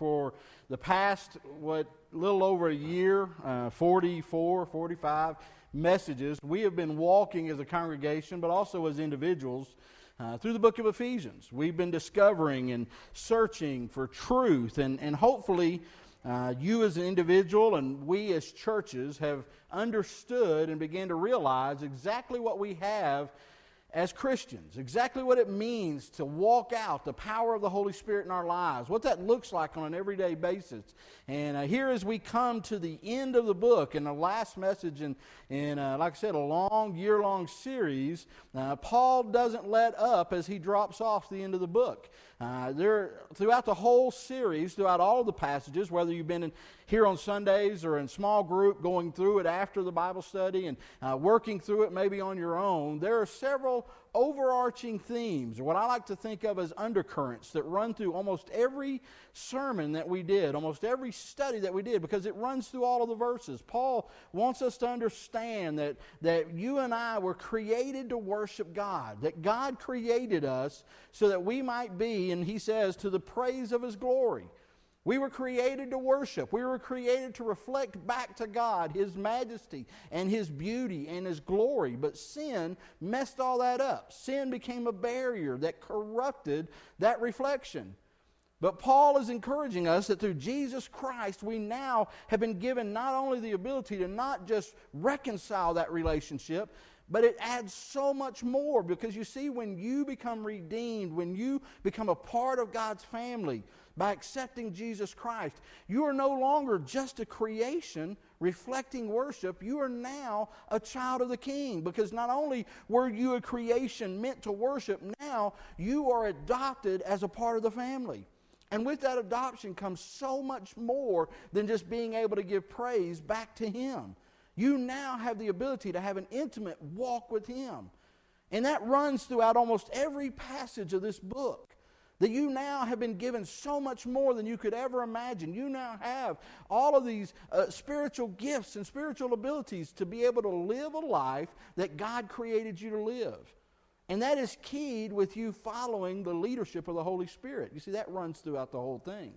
For the past, what, little over a year, uh, 44, 45 messages, we have been walking as a congregation, but also as individuals, uh, through the book of Ephesians. We've been discovering and searching for truth, and, and hopefully, uh, you as an individual and we as churches have understood and began to realize exactly what we have as Christians, exactly what it means to walk out the power of the Holy Spirit in our lives, what that looks like on an everyday basis. And uh, here, as we come to the end of the book and the last message in, in uh, like I said, a long, year long series, uh, Paul doesn't let up as he drops off the end of the book. Uh, there, throughout the whole series, throughout all the passages, whether you've been in, here on Sundays or in small group, going through it after the Bible study and uh, working through it maybe on your own, there are several overarching themes, or what I like to think of as undercurrents, that run through almost every sermon that we did, almost every study that we did, because it runs through all of the verses. Paul wants us to understand that, that you and I were created to worship God, that God created us so that we might be, and he says, to the praise of his glory. We were created to worship. We were created to reflect back to God His majesty and His beauty and His glory. But sin messed all that up. Sin became a barrier that corrupted that reflection. But Paul is encouraging us that through Jesus Christ, we now have been given not only the ability to not just reconcile that relationship, but it adds so much more because you see, when you become redeemed, when you become a part of God's family, by accepting Jesus Christ. You are no longer just a creation reflecting worship. You are now a child of the King because not only were you a creation meant to worship, now you are adopted as a part of the family. And with that adoption comes so much more than just being able to give praise back to Him. You now have the ability to have an intimate walk with Him. And that runs throughout almost every passage of this book. That you now have been given so much more than you could ever imagine. You now have all of these uh, spiritual gifts and spiritual abilities to be able to live a life that God created you to live. And that is keyed with you following the leadership of the Holy Spirit. You see, that runs throughout the whole thing.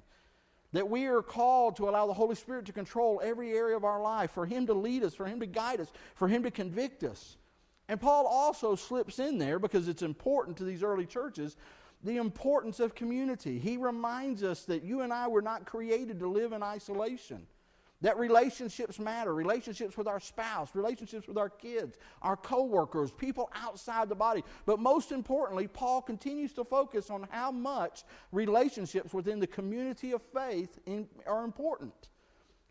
That we are called to allow the Holy Spirit to control every area of our life, for Him to lead us, for Him to guide us, for Him to convict us. And Paul also slips in there because it's important to these early churches the importance of community. He reminds us that you and I were not created to live in isolation. That relationships matter, relationships with our spouse, relationships with our kids, our coworkers, people outside the body. But most importantly, Paul continues to focus on how much relationships within the community of faith in, are important.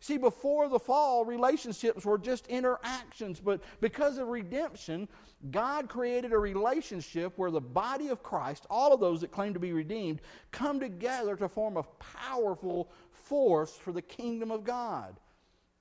See, before the fall, relationships were just interactions, but because of redemption, God created a relationship where the body of Christ, all of those that claim to be redeemed, come together to form a powerful force for the kingdom of God.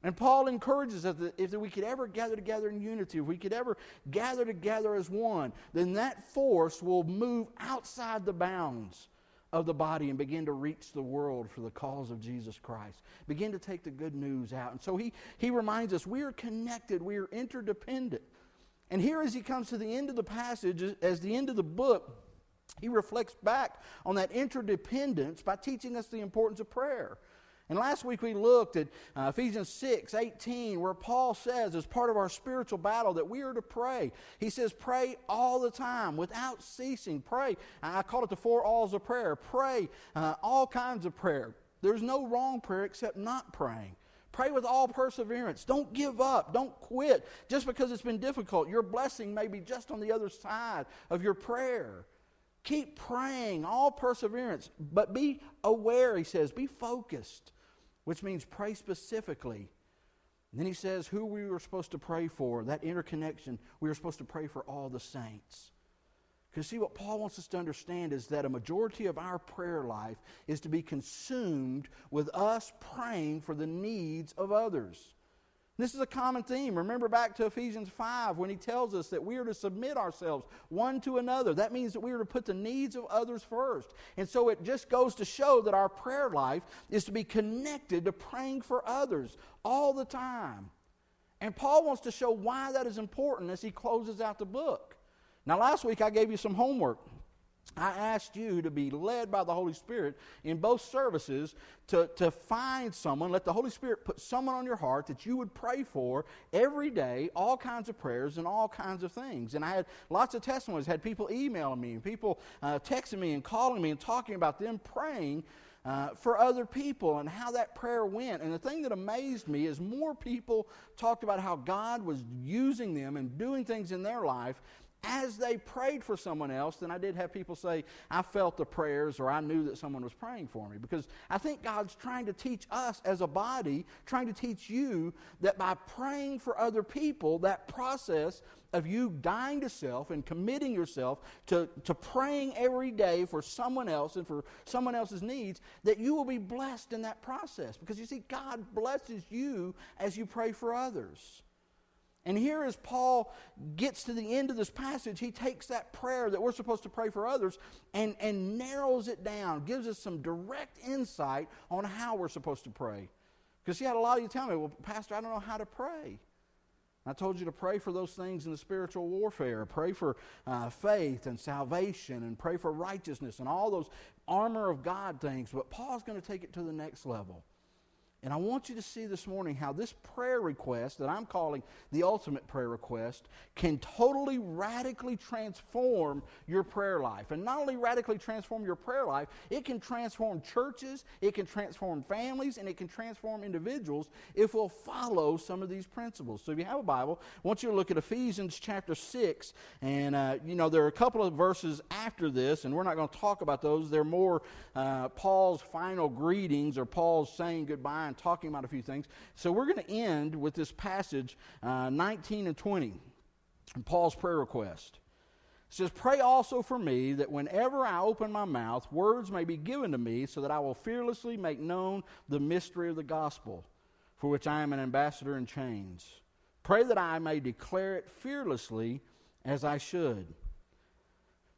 And Paul encourages us that if we could ever gather together in unity, if we could ever gather together as one, then that force will move outside the bounds of the body and begin to reach the world for the cause of Jesus Christ. Begin to take the good news out. And so he, he reminds us we are connected, we are interdependent. And here, as he comes to the end of the passage, as the end of the book, he reflects back on that interdependence by teaching us the importance of prayer. And last week we looked at uh, Ephesians 6 18, where Paul says, as part of our spiritual battle, that we are to pray. He says, pray all the time without ceasing. Pray. I call it the four alls of prayer. Pray uh, all kinds of prayer. There's no wrong prayer except not praying. Pray with all perseverance. Don't give up. Don't quit just because it's been difficult. Your blessing may be just on the other side of your prayer. Keep praying, all perseverance, but be aware, he says, be focused which means pray specifically. And then he says who we were supposed to pray for, that interconnection. We were supposed to pray for all the saints. Because, see, what Paul wants us to understand is that a majority of our prayer life is to be consumed with us praying for the needs of others. This is a common theme. Remember back to Ephesians 5 when he tells us that we are to submit ourselves one to another. That means that we are to put the needs of others first. And so it just goes to show that our prayer life is to be connected to praying for others all the time. And Paul wants to show why that is important as he closes out the book. Now, last week I gave you some homework. I asked you to be led by the Holy Spirit in both services to, to find someone, let the Holy Spirit put someone on your heart that you would pray for every day, all kinds of prayers and all kinds of things. And I had lots of testimonies, had people emailing me and people uh, texting me and calling me and talking about them praying uh, for other people and how that prayer went. And the thing that amazed me is more people talked about how God was using them and doing things in their life as they prayed for someone else then I did have people say, I felt the prayers or I knew that someone was praying for me. Because I think God's trying to teach us as a body, trying to teach you that by praying for other people, that process of you dying to self and committing yourself to, to praying every day for someone else and for someone else's needs, that you will be blessed in that process. Because you see, God blesses you as you pray for others. And here, as Paul gets to the end of this passage, he takes that prayer that we're supposed to pray for others and, and narrows it down, gives us some direct insight on how we're supposed to pray. Because, he had a lot of you tell me, well, Pastor, I don't know how to pray. I told you to pray for those things in the spiritual warfare. Pray for uh, faith and salvation and pray for righteousness and all those armor of God things. But Paul's going to take it to the next level. And I want you to see this morning how this prayer request that I'm calling the ultimate prayer request can totally radically transform your prayer life. And not only radically transform your prayer life, it can transform churches, it can transform families, and it can transform individuals if we'll follow some of these principles. So if you have a Bible, I want you to look at Ephesians chapter 6. And, uh, you know, there are a couple of verses after this, and we're not going to talk about those. They're more uh, Paul's final greetings or Paul's saying goodbye and talking about a few things. So we're going to end with this passage, uh, 19 and 20, Paul's prayer request. It says, Pray also for me that whenever I open my mouth, words may be given to me so that I will fearlessly make known the mystery of the gospel, for which I am an ambassador in chains. Pray that I may declare it fearlessly as I should.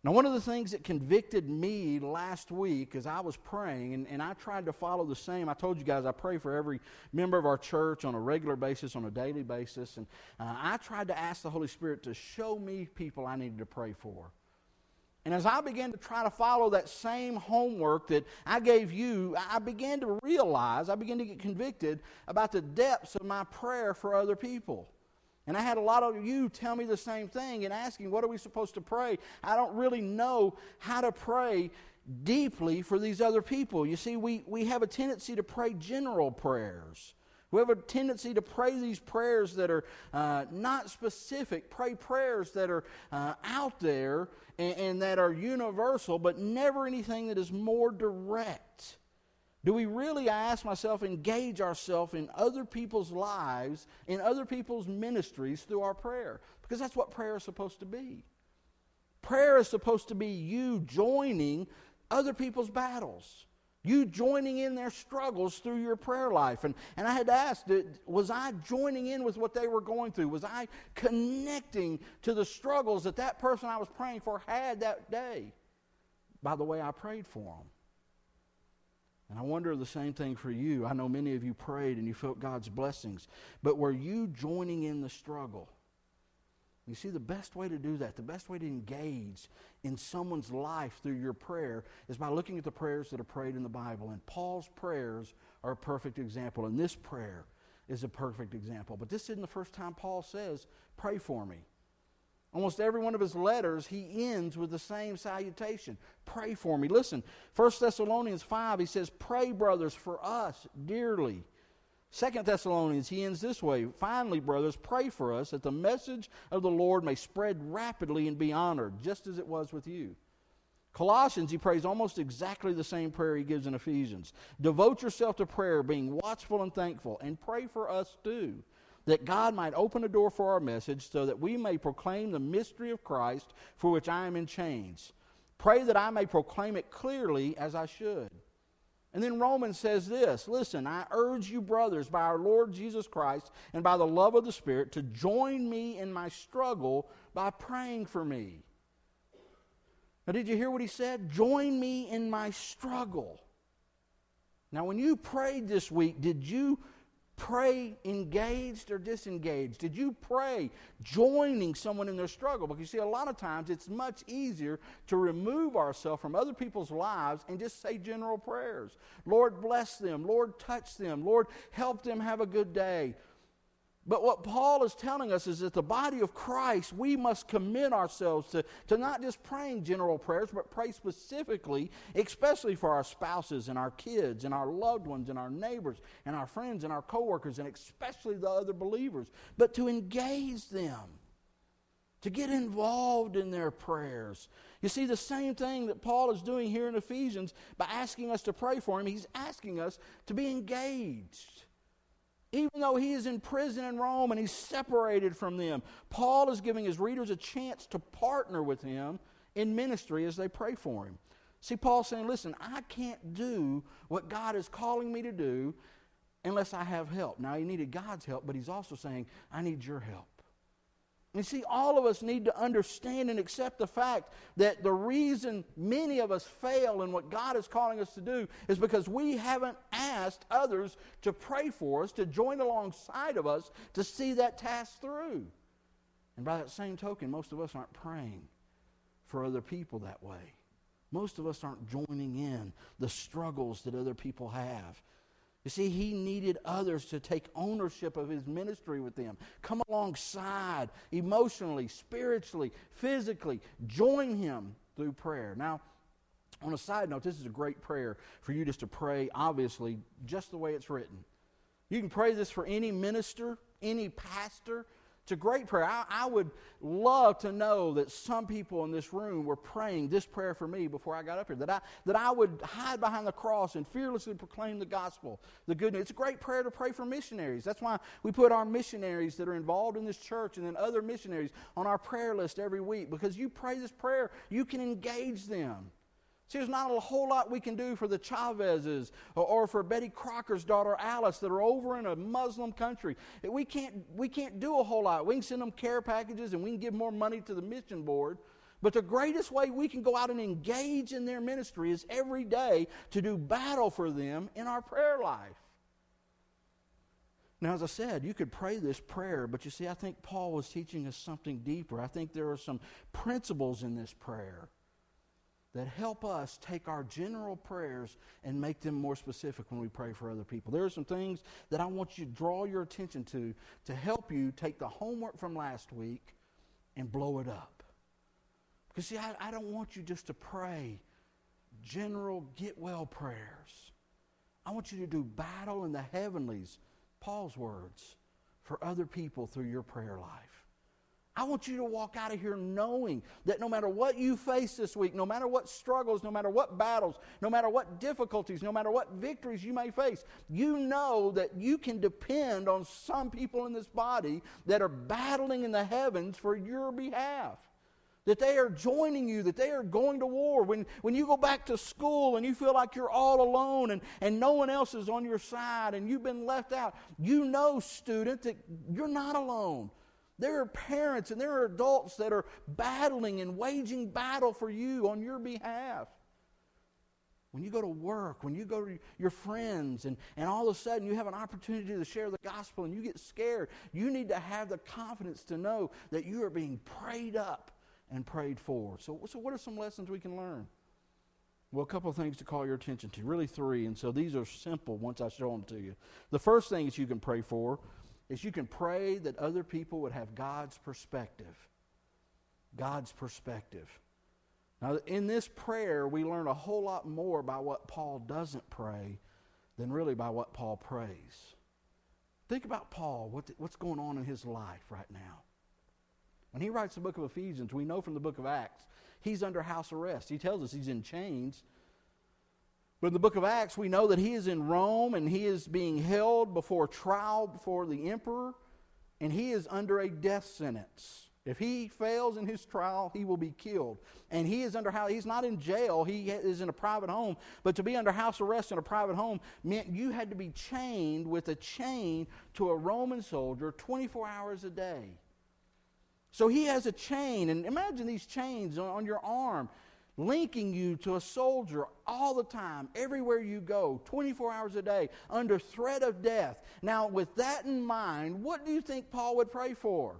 Now, one of the things that convicted me last week as I was praying, and, and I tried to follow the same, I told you guys I pray for every member of our church on a regular basis, on a daily basis, and uh, I tried to ask the Holy Spirit to show me people I needed to pray for. And as I began to try to follow that same homework that I gave you, I began to realize, I began to get convicted about the depths of my prayer for other people. And I had a lot of you tell me the same thing and asking, what are we supposed to pray? I don't really know how to pray deeply for these other people. You see, we, we have a tendency to pray general prayers. We have a tendency to pray these prayers that are uh, not specific, pray prayers that are uh, out there and, and that are universal, but never anything that is more direct. Do we really, I ask myself, engage ourselves in other people's lives, in other people's ministries through our prayer? Because that's what prayer is supposed to be. Prayer is supposed to be you joining other people's battles, you joining in their struggles through your prayer life. And, and I had to ask, was I joining in with what they were going through? Was I connecting to the struggles that that person I was praying for had that day by the way I prayed for them? And I wonder the same thing for you. I know many of you prayed and you felt God's blessings, but were you joining in the struggle? You see, the best way to do that, the best way to engage in someone's life through your prayer is by looking at the prayers that are prayed in the Bible. And Paul's prayers are a perfect example, and this prayer is a perfect example. But this isn't the first time Paul says, Pray for me. Almost every one of his letters, he ends with the same salutation Pray for me. Listen, 1 Thessalonians 5, he says, Pray, brothers, for us dearly. 2 Thessalonians, he ends this way Finally, brothers, pray for us that the message of the Lord may spread rapidly and be honored, just as it was with you. Colossians, he prays almost exactly the same prayer he gives in Ephesians. Devote yourself to prayer, being watchful and thankful, and pray for us too that God might open a door for our message so that we may proclaim the mystery of Christ for which I am in chains. Pray that I may proclaim it clearly as I should. And then Romans says this Listen, I urge you, brothers, by our Lord Jesus Christ and by the love of the Spirit, to join me in my struggle by praying for me. Now, did you hear what he said? Join me in my struggle. Now, when you prayed this week, did you pray engaged or disengaged? Did you pray joining someone in their struggle? Because you see, a lot of times it's much easier to remove ourselves from other people's lives and just say general prayers. Lord, bless them. Lord, touch them. Lord, help them have a good day. But what Paul is telling us is that the body of Christ, we must commit ourselves to, to not just praying general prayers, but pray specifically, especially for our spouses and our kids and our loved ones and our neighbors and our friends and our coworkers and especially the other believers. But to engage them, to get involved in their prayers. You see, the same thing that Paul is doing here in Ephesians by asking us to pray for him, he's asking us to be engaged even though he is in prison in Rome and he's separated from them, Paul is giving his readers a chance to partner with him in ministry as they pray for him. See, Paul's saying, listen, I can't do what God is calling me to do unless I have help. Now, he needed God's help, but he's also saying, I need your help. And see, all of us need to understand and accept the fact that the reason many of us fail in what God is calling us to do is because we haven't asked others to pray for us, to join alongside of us to see that task through. And by that same token, most of us aren't praying for other people that way. Most of us aren't joining in the struggles that other people have. You see, he needed others to take ownership of his ministry with them, come alongside emotionally, spiritually, physically, join him through prayer. Now, on a side note, this is a great prayer for you just to pray, obviously, just the way it's written. You can pray this for any minister, any pastor, it's a great prayer. I, I, would love to know that some people in this room were praying this prayer for me before I got up here. That I, that I would hide behind the cross and fearlessly proclaim the gospel, the good news. It's a great prayer to pray for missionaries. That's why we put our missionaries that are involved in this church and then other missionaries on our prayer list every week. Because you pray this prayer, you can engage them. See, there's not a whole lot we can do for the Chavezes or, or, for Betty Crocker's daughter Alice that are over in a Muslim country. We can't, we can't do a whole lot. We can send them care packages and we can give more money to the mission board. But the greatest way we can go out and engage in their ministry is every day to do battle for them in our prayer life. Now, as I said, you could pray this prayer, but you see, I think Paul was teaching us something deeper. I think there are some principles in this prayer that help us take our general prayers and make them more specific when we pray for other people. There are some things that I want you to draw your attention to to help you take the homework from last week and blow it up. Because, see, I, I don't want you just to pray general get well prayers. I want you to do battle in the heavenlies, Paul's words, for other people through your prayer life. I want you to walk out of here knowing that no matter what you face this week, no matter what struggles, no matter what battles, no matter what difficulties, no matter what victories you may face, you know that you can depend on some people in this body that are battling in the heavens for your behalf. That they are joining you, that they are going to war. When, when you go back to school and you feel like you're all alone and, and no one else is on your side and you've been left out, you know, student, that you're not alone. There are parents and there are adults that are battling and waging battle for you on your behalf. When you go to work, when you go to your friends, and, and all of a sudden you have an opportunity to share the gospel and you get scared, you need to have the confidence to know that you are being prayed up and prayed for. So, so what are some lessons we can learn? Well, a couple of things to call your attention to, really three. And so these are simple once I show them to you. The first thing that you can pray for is you can pray that other people would have God's perspective. God's perspective. Now, in this prayer, we learn a whole lot more by what Paul doesn't pray than really by what Paul prays. Think about Paul, what, what's going on in his life right now. When he writes the book of Ephesians, we know from the book of Acts, he's under house arrest. He tells us he's in chains. But in the book of Acts, we know that he is in Rome and he is being held before trial before the emperor, and he is under a death sentence. If he fails in his trial, he will be killed. And he is under house, he's not in jail, he is in a private home. But to be under house arrest in a private home meant you had to be chained with a chain to a Roman soldier 24 hours a day. So he has a chain, and imagine these chains on, on your arm. Linking you to a soldier all the time, everywhere you go, 24 hours a day, under threat of death. Now, with that in mind, what do you think Paul would pray for?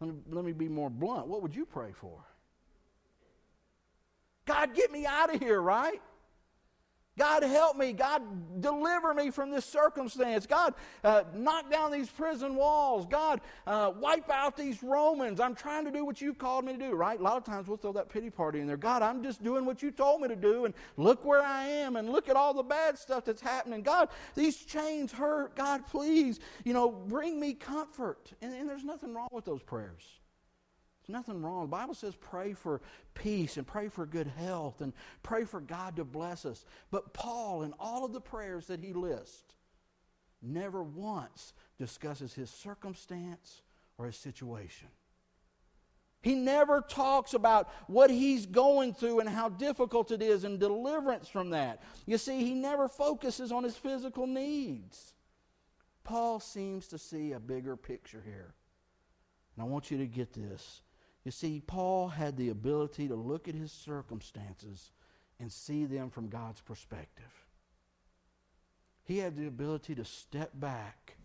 Let me, let me be more blunt. What would you pray for? God, get me out of here, right? God, help me. God, deliver me from this circumstance. God, uh, knock down these prison walls. God, uh, wipe out these Romans. I'm trying to do what you've called me to do, right? A lot of times we'll throw that pity party in there. God, I'm just doing what you told me to do, and look where I am, and look at all the bad stuff that's happening. God, these chains hurt. God, please, you know, bring me comfort. And, and there's nothing wrong with those prayers. There's nothing wrong. The Bible says pray for peace and pray for good health and pray for God to bless us. But Paul, in all of the prayers that he lists, never once discusses his circumstance or his situation. He never talks about what he's going through and how difficult it is and deliverance from that. You see, he never focuses on his physical needs. Paul seems to see a bigger picture here. And I want you to get this. You see, Paul had the ability to look at his circumstances and see them from God's perspective. He had the ability to step back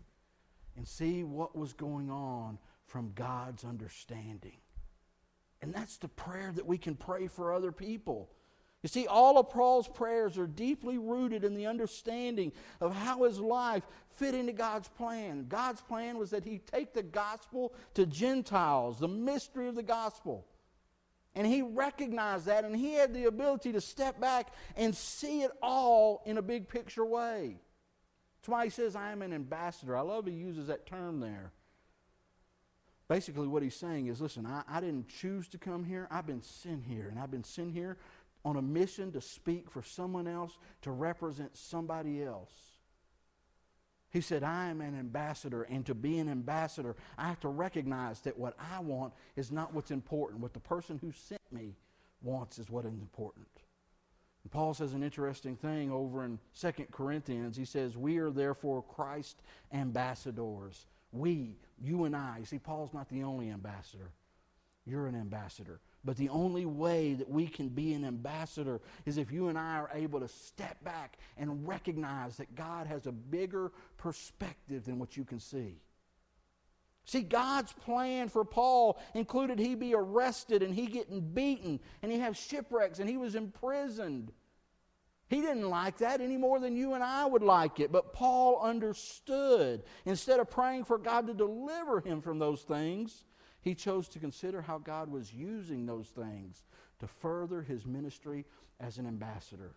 and see what was going on from God's understanding. And that's the prayer that we can pray for other people. You see, all of Paul's prayers are deeply rooted in the understanding of how his life fit into God's plan. God's plan was that he take the gospel to Gentiles, the mystery of the gospel. And he recognized that, and he had the ability to step back and see it all in a big picture way. That's why he says, I am an ambassador. I love he uses that term there. Basically, what he's saying is listen, I, I didn't choose to come here. I've been sent here, and I've been sent here on a mission to speak for someone else, to represent somebody else. He said, I am an ambassador, and to be an ambassador, I have to recognize that what I want is not what's important. What the person who sent me wants is what is important. And Paul says an interesting thing over in 2 Corinthians. He says, We are therefore Christ ambassadors. We, you and I. You see, Paul's not the only ambassador. You're an ambassador. But the only way that we can be an ambassador is if you and I are able to step back and recognize that God has a bigger perspective than what you can see. See, God's plan for Paul included he be arrested and he getting beaten and he have shipwrecks and he was imprisoned. He didn't like that any more than you and I would like it. But Paul understood. Instead of praying for God to deliver him from those things, he chose to consider how God was using those things to further his ministry as an ambassador.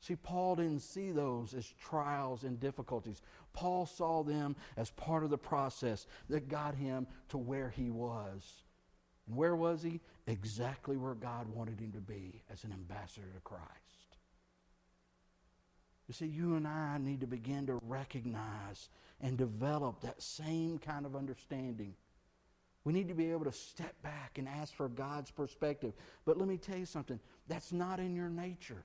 See, Paul didn't see those as trials and difficulties. Paul saw them as part of the process that got him to where he was. And where was he? Exactly where God wanted him to be as an ambassador to Christ. You see, you and I need to begin to recognize and develop that same kind of understanding we need to be able to step back and ask for God's perspective. But let me tell you something that's not in your nature.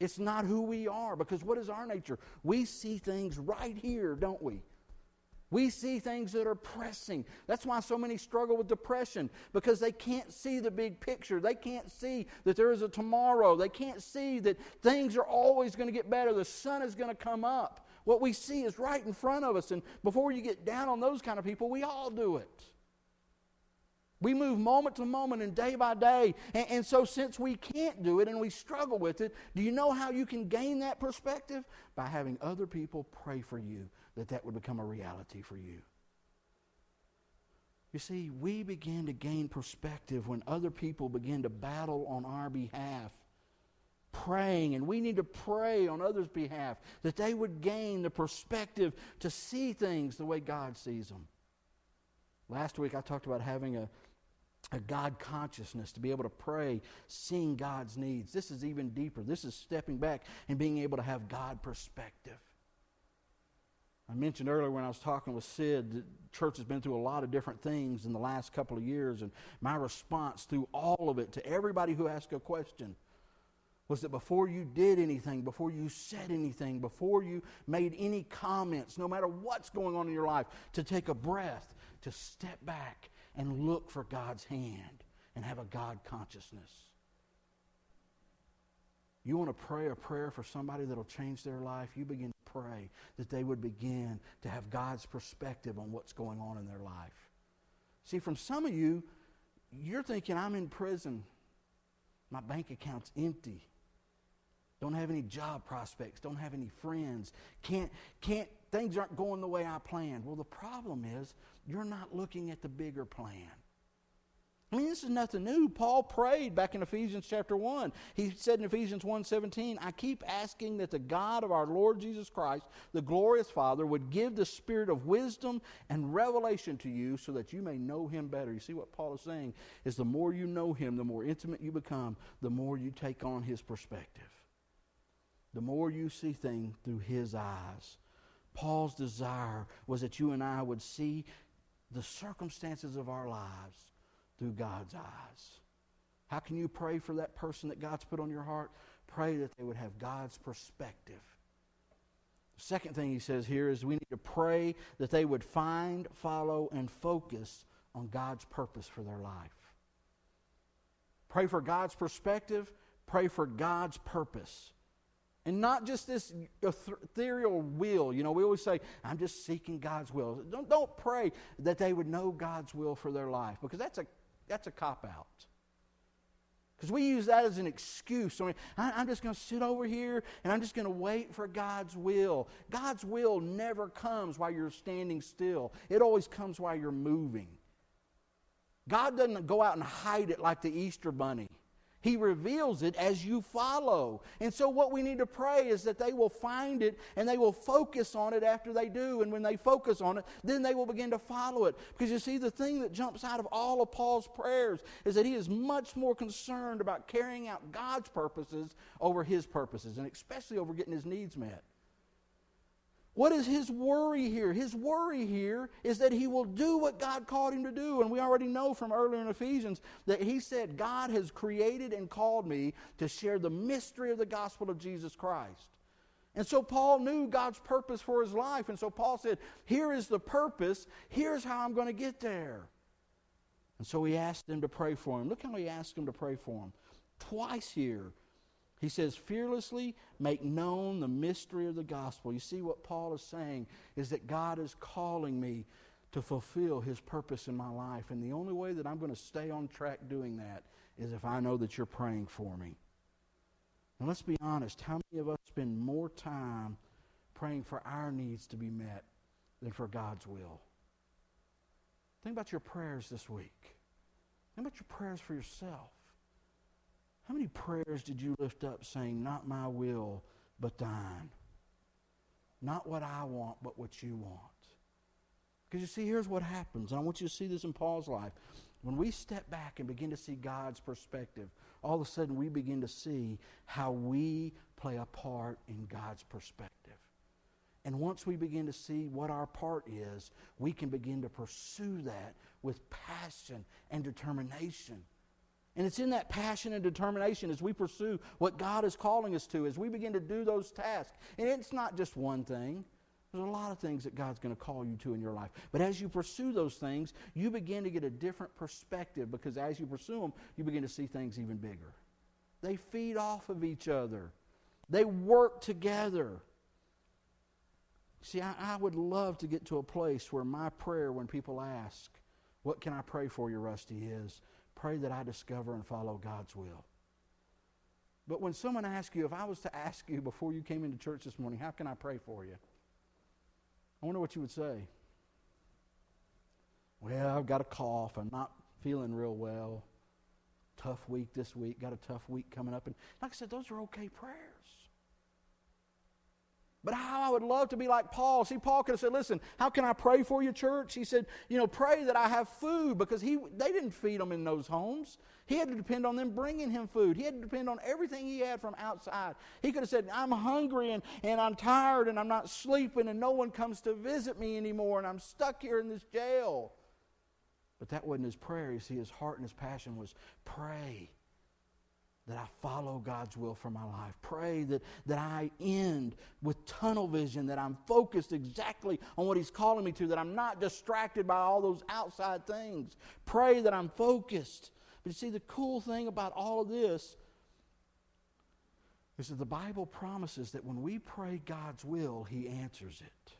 It's not who we are because what is our nature? We see things right here, don't we? We see things that are pressing. That's why so many struggle with depression because they can't see the big picture. They can't see that there is a tomorrow. They can't see that things are always going to get better. The sun is going to come up. What we see is right in front of us. And before you get down on those kind of people, we all do it. We move moment to moment and day by day. And, and, so, since we can't do it and we struggle with it, do you know how you can gain that perspective? By having other people pray for you that that would become a reality for you. You see, we begin to gain perspective when other people begin to battle on our behalf praying, and we need to pray on others' behalf that they would gain the perspective to see things the way God sees them. Last week I talked about having a, a God consciousness to be able to pray, seeing God's needs. This is even deeper. This is stepping back and being able to have God perspective. I mentioned earlier when I was talking with Sid that church has been through a lot of different things in the last couple of years, and my response through all of it to everybody who asked a question was that before you did anything, before you said anything, before you made any comments, no matter what's going on in your life, to take a breath, to step back and look for God's hand and have a God consciousness. You want to pray a prayer for somebody that'll change their life? You begin to pray that they would begin to have God's perspective on what's going on in their life. See, from some of you, you're thinking, I'm in prison. My bank account's empty. Don't have any job prospects. Don't have any friends. Can't, can't, things aren't going the way I planned. Well, the problem is you're not looking at the bigger plan. I mean, this is nothing new. Paul prayed back in Ephesians chapter 1. He said in Ephesians 1:17, "I keep asking that the God of our Lord Jesus Christ, the glorious Father, would give the spirit of wisdom and revelation to you so that you may know him better." You see what Paul is saying is the more you know him, the more intimate you become, the more you take on his perspective. The more you see things through his eyes. Paul's desire was that you and I would see the circumstances of our lives through God's eyes. How can you pray for that person that God's put on your heart? Pray that they would have God's perspective. The second thing he says here is we need to pray that they would find, follow, and focus on God's purpose for their life. Pray for God's perspective, pray for God's purpose. And not just this ethereal will. You know, we always say, I'm just seeking God's will. Don't, don't pray that they would know God's will for their life because that's a that's a cop out. Because we use that as an excuse. I mean, I, I'm just going to sit over here and I'm just going to wait for God's will. God's will never comes while you're standing still, it always comes while you're moving. God doesn't go out and hide it like the Easter bunny. He reveals it as you follow. And so, what we need to pray is that they will find it and they will focus on it after they do. And when they focus on it, then they will begin to follow it. Because you see, the thing that jumps out of all of Paul's prayers is that he is much more concerned about carrying out God's purposes over his purposes, and especially over getting his needs met. What is his worry here? His worry here is that he will do what God called him to do. And we already know from earlier in Ephesians that he said, God has created and called me to share the mystery of the gospel of Jesus Christ. And so Paul knew God's purpose for his life. And so Paul said, Here is the purpose. Here's how I'm going to get there. And so he asked them to pray for him. Look how he asked them to pray for him. Twice here, he says, fearlessly make known the mystery of the gospel. You see, what Paul is saying is that God is calling me to fulfill his purpose in my life. And the only way that I'm going to stay on track doing that is if I know that you're praying for me. Now, let's be honest. How many of us spend more time praying for our needs to be met than for God's will? Think about your prayers this week. Think about your prayers for yourself. How many prayers did you lift up saying, Not my will, but thine? Not what I want, but what you want. Because you see, here's what happens. And I want you to see this in Paul's life. When we step back and begin to see God's perspective, all of a sudden we begin to see how we play a part in God's perspective. And once we begin to see what our part is, we can begin to pursue that with passion and determination. And it's in that passion and determination as we pursue what God is calling us to, as we begin to do those tasks. And it's not just one thing. There's a lot of things that God's going to call you to in your life. But as you pursue those things, you begin to get a different perspective because as you pursue them, you begin to see things even bigger. They feed off of each other, they work together. See, I, I would love to get to a place where my prayer, when people ask, What can I pray for you, Rusty? is Pray that I discover and follow God's will. But when someone asks you, if I was to ask you before you came into church this morning, how can I pray for you? I wonder what you would say. Well, I've got a cough. I'm not feeling real well. Tough week this week. Got a tough week coming up. And like I said, those are okay prayers. But how I would love to be like Paul. See, Paul could have said, Listen, how can I pray for you, church? He said, You know, pray that I have food because he, they didn't feed them in those homes. He had to depend on them bringing him food. He had to depend on everything he had from outside. He could have said, I'm hungry and, and I'm tired and I'm not sleeping and no one comes to visit me anymore and I'm stuck here in this jail. But that wasn't his prayer. You see, his heart and his passion was pray that I follow God's will for my life. Pray that, that I end with tunnel vision, that I'm focused exactly on what He's calling me to, that I'm not distracted by all those outside things. Pray that I'm focused. But you see, the cool thing about all of this is that the Bible promises that when we pray God's will, He answers it.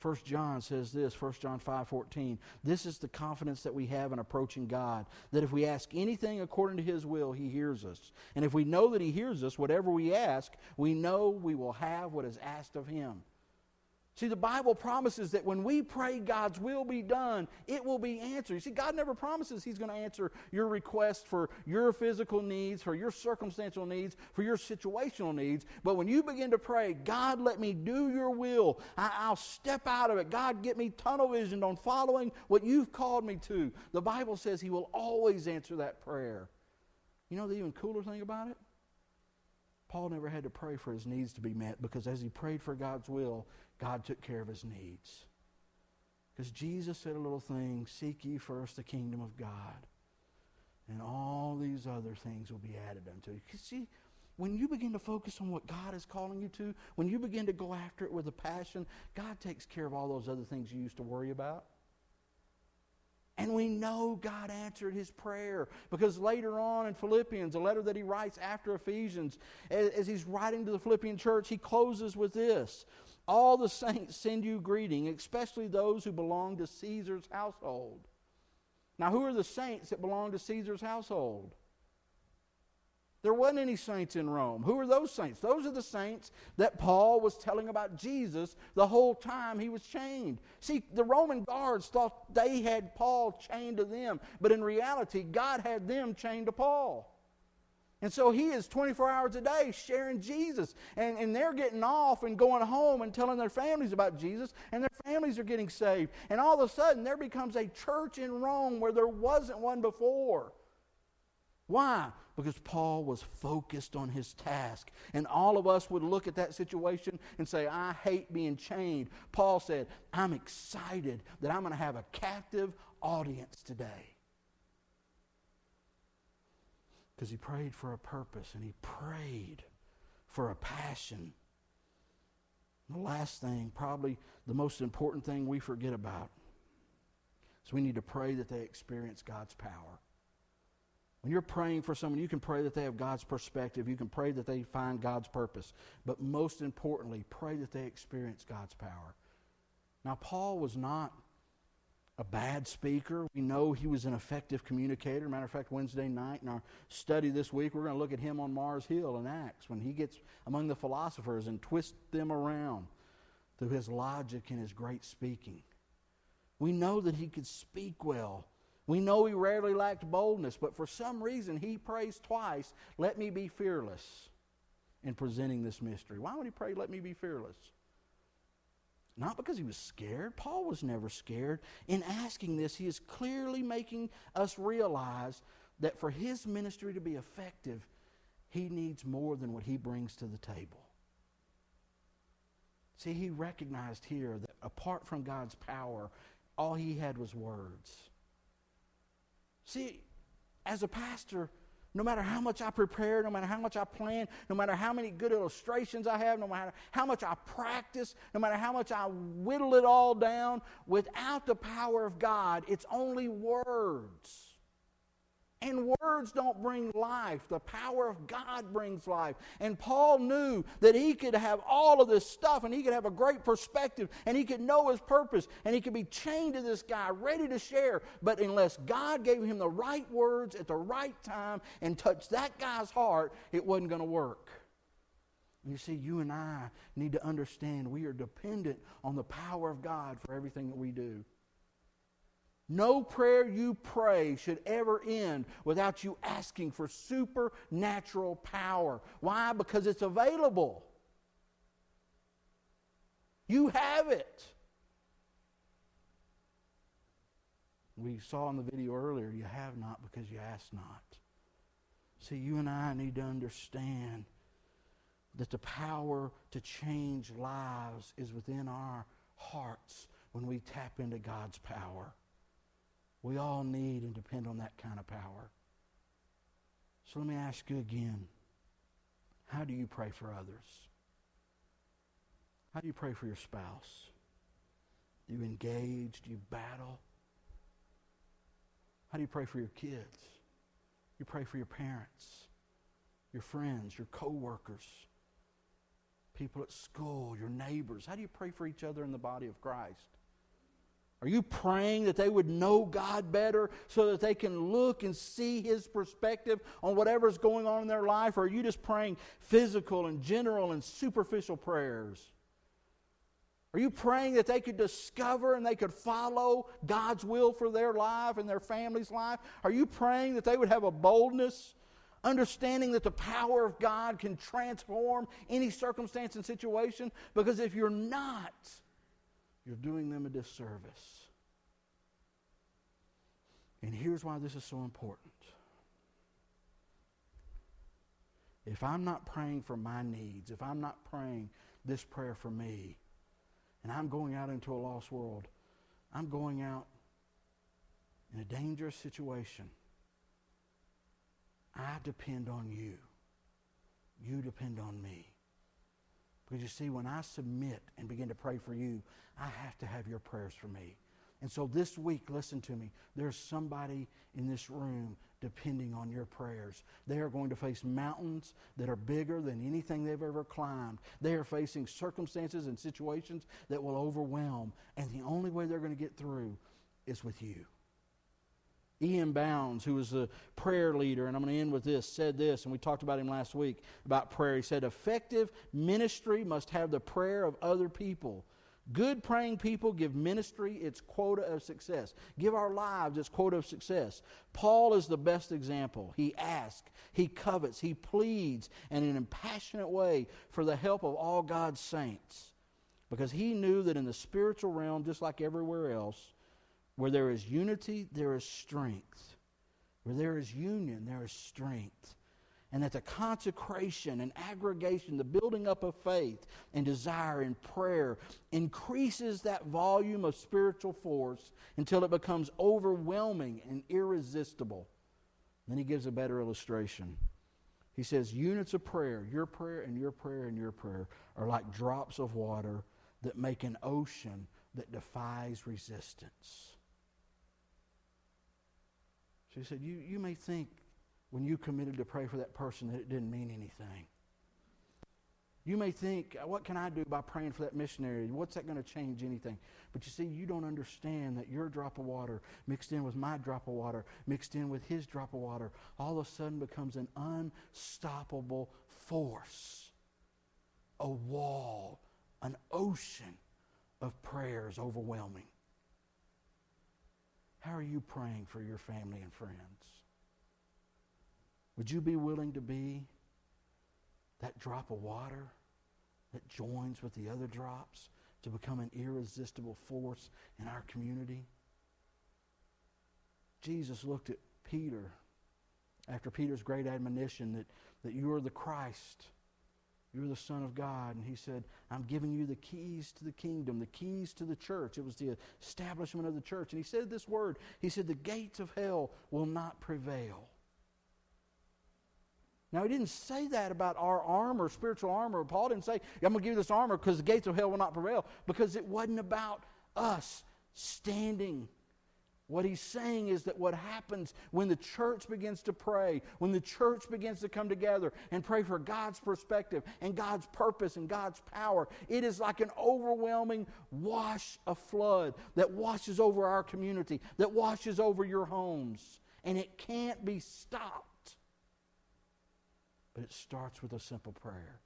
1 John says this, 1 John 5 14. This is the confidence that we have in approaching God, that if we ask anything according to His will, He hears us. And if we know that He hears us, whatever we ask, we know we will have what is asked of Him. See, the Bible promises that when we pray God's will be done, it will be answered. You see, God never promises He's going to answer your request for your physical needs, for your circumstantial needs, for your situational needs. But when you begin to pray, God, let me do your will, I, will step out of it. God, get me tunnel visioned on following what you've called me to. The Bible says He will always answer that prayer. You know the even cooler thing about it? Paul never had to pray for his needs to be met because as he prayed for God's will, God took care of his needs. Because Jesus said a little thing seek ye first the kingdom of God, and all these other things will be added unto you. Because see, when you begin to focus on what God is calling you to, when you begin to go after it with a passion, God takes care of all those other things you used to worry about. And we know God answered his prayer because later on in Philippians, a letter that he writes after Ephesians, as, he's writing to the Philippian church, he closes with this All the saints send you greeting, especially those who belong to Caesar's household. Now, who are the saints that belong to Caesar's household? There wasn't any saints in Rome. Who are those saints? Those are the saints that Paul was telling about Jesus the whole time he was chained. See, the Roman guards thought they had Paul chained to them, but in reality, God had them chained to Paul. And so he is 24 hours a day sharing Jesus. And, and they're getting off and going home and telling their families about Jesus, and their families are getting saved. And all of a sudden, there becomes a church in Rome where there wasn't one before. Why? Because Paul was focused on his task. And all of us would look at that situation and say, I hate being chained. Paul said, I'm excited that I'm going to have a captive audience today. Because he prayed for a purpose and he prayed for a passion. The last thing, probably the most important thing we forget about, is we need to pray that they experience God's power. When you're praying for someone, you can pray that they have God's perspective. You can pray that they find God's purpose. But most importantly, pray that they experience God's power. Now, Paul was not a bad speaker. We know he was an effective communicator. Matter of fact, Wednesday night in our study this week, we're going to look at him on Mars Hill in Acts when he gets among the philosophers and twists them around through his logic and his great speaking. We know that he could speak well. We know he rarely lacked boldness, but for some reason he prays twice, Let me be fearless in presenting this mystery. Why would he pray, Let me be fearless? Not because he was scared. Paul was never scared. In asking this, he is clearly making us realize that for his ministry to be effective, he needs more than what he brings to the table. See, he recognized here that apart from God's power, all he had was words. See, as a pastor, no matter how much I prepare, no matter how much I plan, no matter how many good illustrations I have, no matter how much I practice, no matter how much I whittle it all down, without the power of God, it's only words. And words don't bring life. The power of God brings life. And Paul knew that he could have all of this stuff and he could have a great perspective and he could know his purpose and he could be chained to this guy, ready to share. But unless God gave him the right words at the right time and touched that guy's heart, it wasn't going to work. You see, you and I need to understand we are dependent on the power of God for everything that we do. No prayer you pray should ever end without you asking for supernatural power. Why? Because it's available. You have it. We saw in the video earlier, you have not because you ask not. See, you and I need to understand that the power to change lives is within our hearts when we tap into God's power. We all need and depend on that kind of power. So let me ask you again how do you pray for others? How do you pray for your spouse? Do you engage? Do you battle? How do you pray for your kids? You pray for your parents, your friends, your coworkers, people at school, your neighbors. How do you pray for each other in the body of Christ? Are you praying that they would know God better so that they can look and see His perspective on whatever's going on in their life? Or are you just praying physical and general and superficial prayers? Are you praying that they could discover and they could follow God's will for their life and their family's life? Are you praying that they would have a boldness, understanding that the power of God can transform any circumstance and situation? Because if you're not, you're doing them a disservice. And here's why this is so important. If I'm not praying for my needs, if I'm not praying this prayer for me, and I'm going out into a lost world, I'm going out in a dangerous situation. I depend on you. You depend on me. Because you see, when I submit and begin to pray for you, I have to have your prayers for me. And so this week, listen to me, there's somebody in this room depending on your prayers. They are going to face mountains that are bigger than anything they've ever climbed. They are facing circumstances and situations that will overwhelm. And the only way they're going to get through is with you. E.M. Bounds, who was the prayer leader, and I'm going to end with this, said this, and we talked about him last week about prayer. He said, Effective ministry must have the prayer of other people. Good praying people give ministry its quota of success, give our lives its quota of success. Paul is the best example. He asks, he covets, he pleads and in an impassionate way for the help of all God's saints because he knew that in the spiritual realm, just like everywhere else, where there is unity, there is strength. Where there is union, there is strength. And that the consecration and aggregation, the building up of faith and desire and prayer increases that volume of spiritual force until it becomes overwhelming and irresistible. Then he gives a better illustration. He says, Units of prayer, your prayer and your prayer and your prayer, are like drops of water that make an ocean that defies resistance. She said, you, you may think when you committed to pray for that person that it didn't mean anything. You may think, what can I do by praying for that missionary? What's that going to change anything? But you see, you don't understand that your drop of water mixed in with my drop of water, mixed in with his drop of water, all of a sudden becomes an unstoppable force, a wall, an ocean of prayers overwhelming. How are you praying for your family and friends? Would you be willing to be that drop of water that joins with the other drops to become an irresistible force in our community? Jesus looked at Peter after Peter's great admonition that, that you are the Christ you're the Son of God. And he said, I'm giving you the keys to the kingdom, the keys to the church. It was the establishment of the church. And he said this word He said, The gates of hell will not prevail. Now, he didn't say that about our armor, spiritual armor. Paul didn't say, I'm going to give you this armor because the gates of hell will not prevail, because it wasn't about us standing what he's saying is that what happens when the church begins to pray, when the church begins to come together and pray for God's perspective and God's purpose and God's power, it is like an overwhelming wash of flood that washes over our community, that washes over your homes. And it can't be stopped. But it starts with a simple prayer.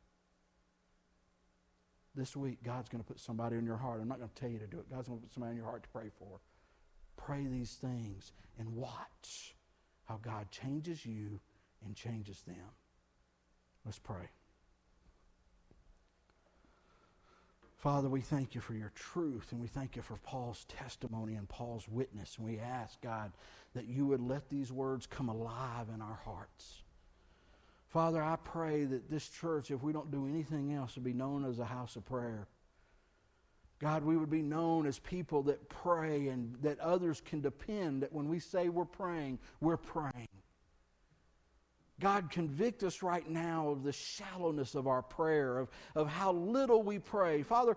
This week, God's going to put somebody in your heart. I'm not going to tell you to do it. God's going to put somebody in your heart to pray for. Pray these things and watch how God changes you and changes them. Let's pray. Father, we thank you for your truth and we thank you for Paul's testimony and Paul's witness. And we ask, God, that you would let these words come alive in our hearts. Father, I pray that this church, if we don't do anything else, will be known as a house of prayer. God, we would be known as people that pray and that others can depend that when we say we're praying, we're praying. God, convict us right now of the shallowness of our prayer, of, of how little we pray. Father,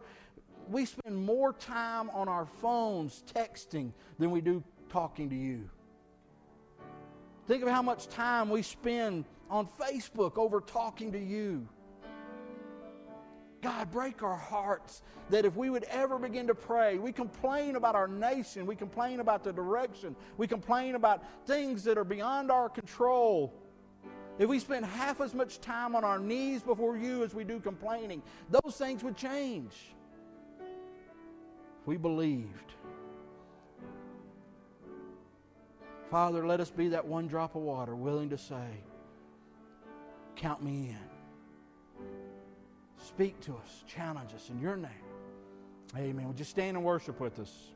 we spend more time on our phones texting than we do talking to you. Think of how much time we spend on Facebook over talking to you. God, break our hearts that if we would ever begin to pray, we complain about our nation, we complain about the direction, we complain about things that are beyond our control. If we spend half as much time on our knees before you as we do complaining, those things would change. We believed. Father, let us be that one drop of water willing to say, Count me in. Speak to us, challenge us in your name. Amen. Would you stand and worship with us?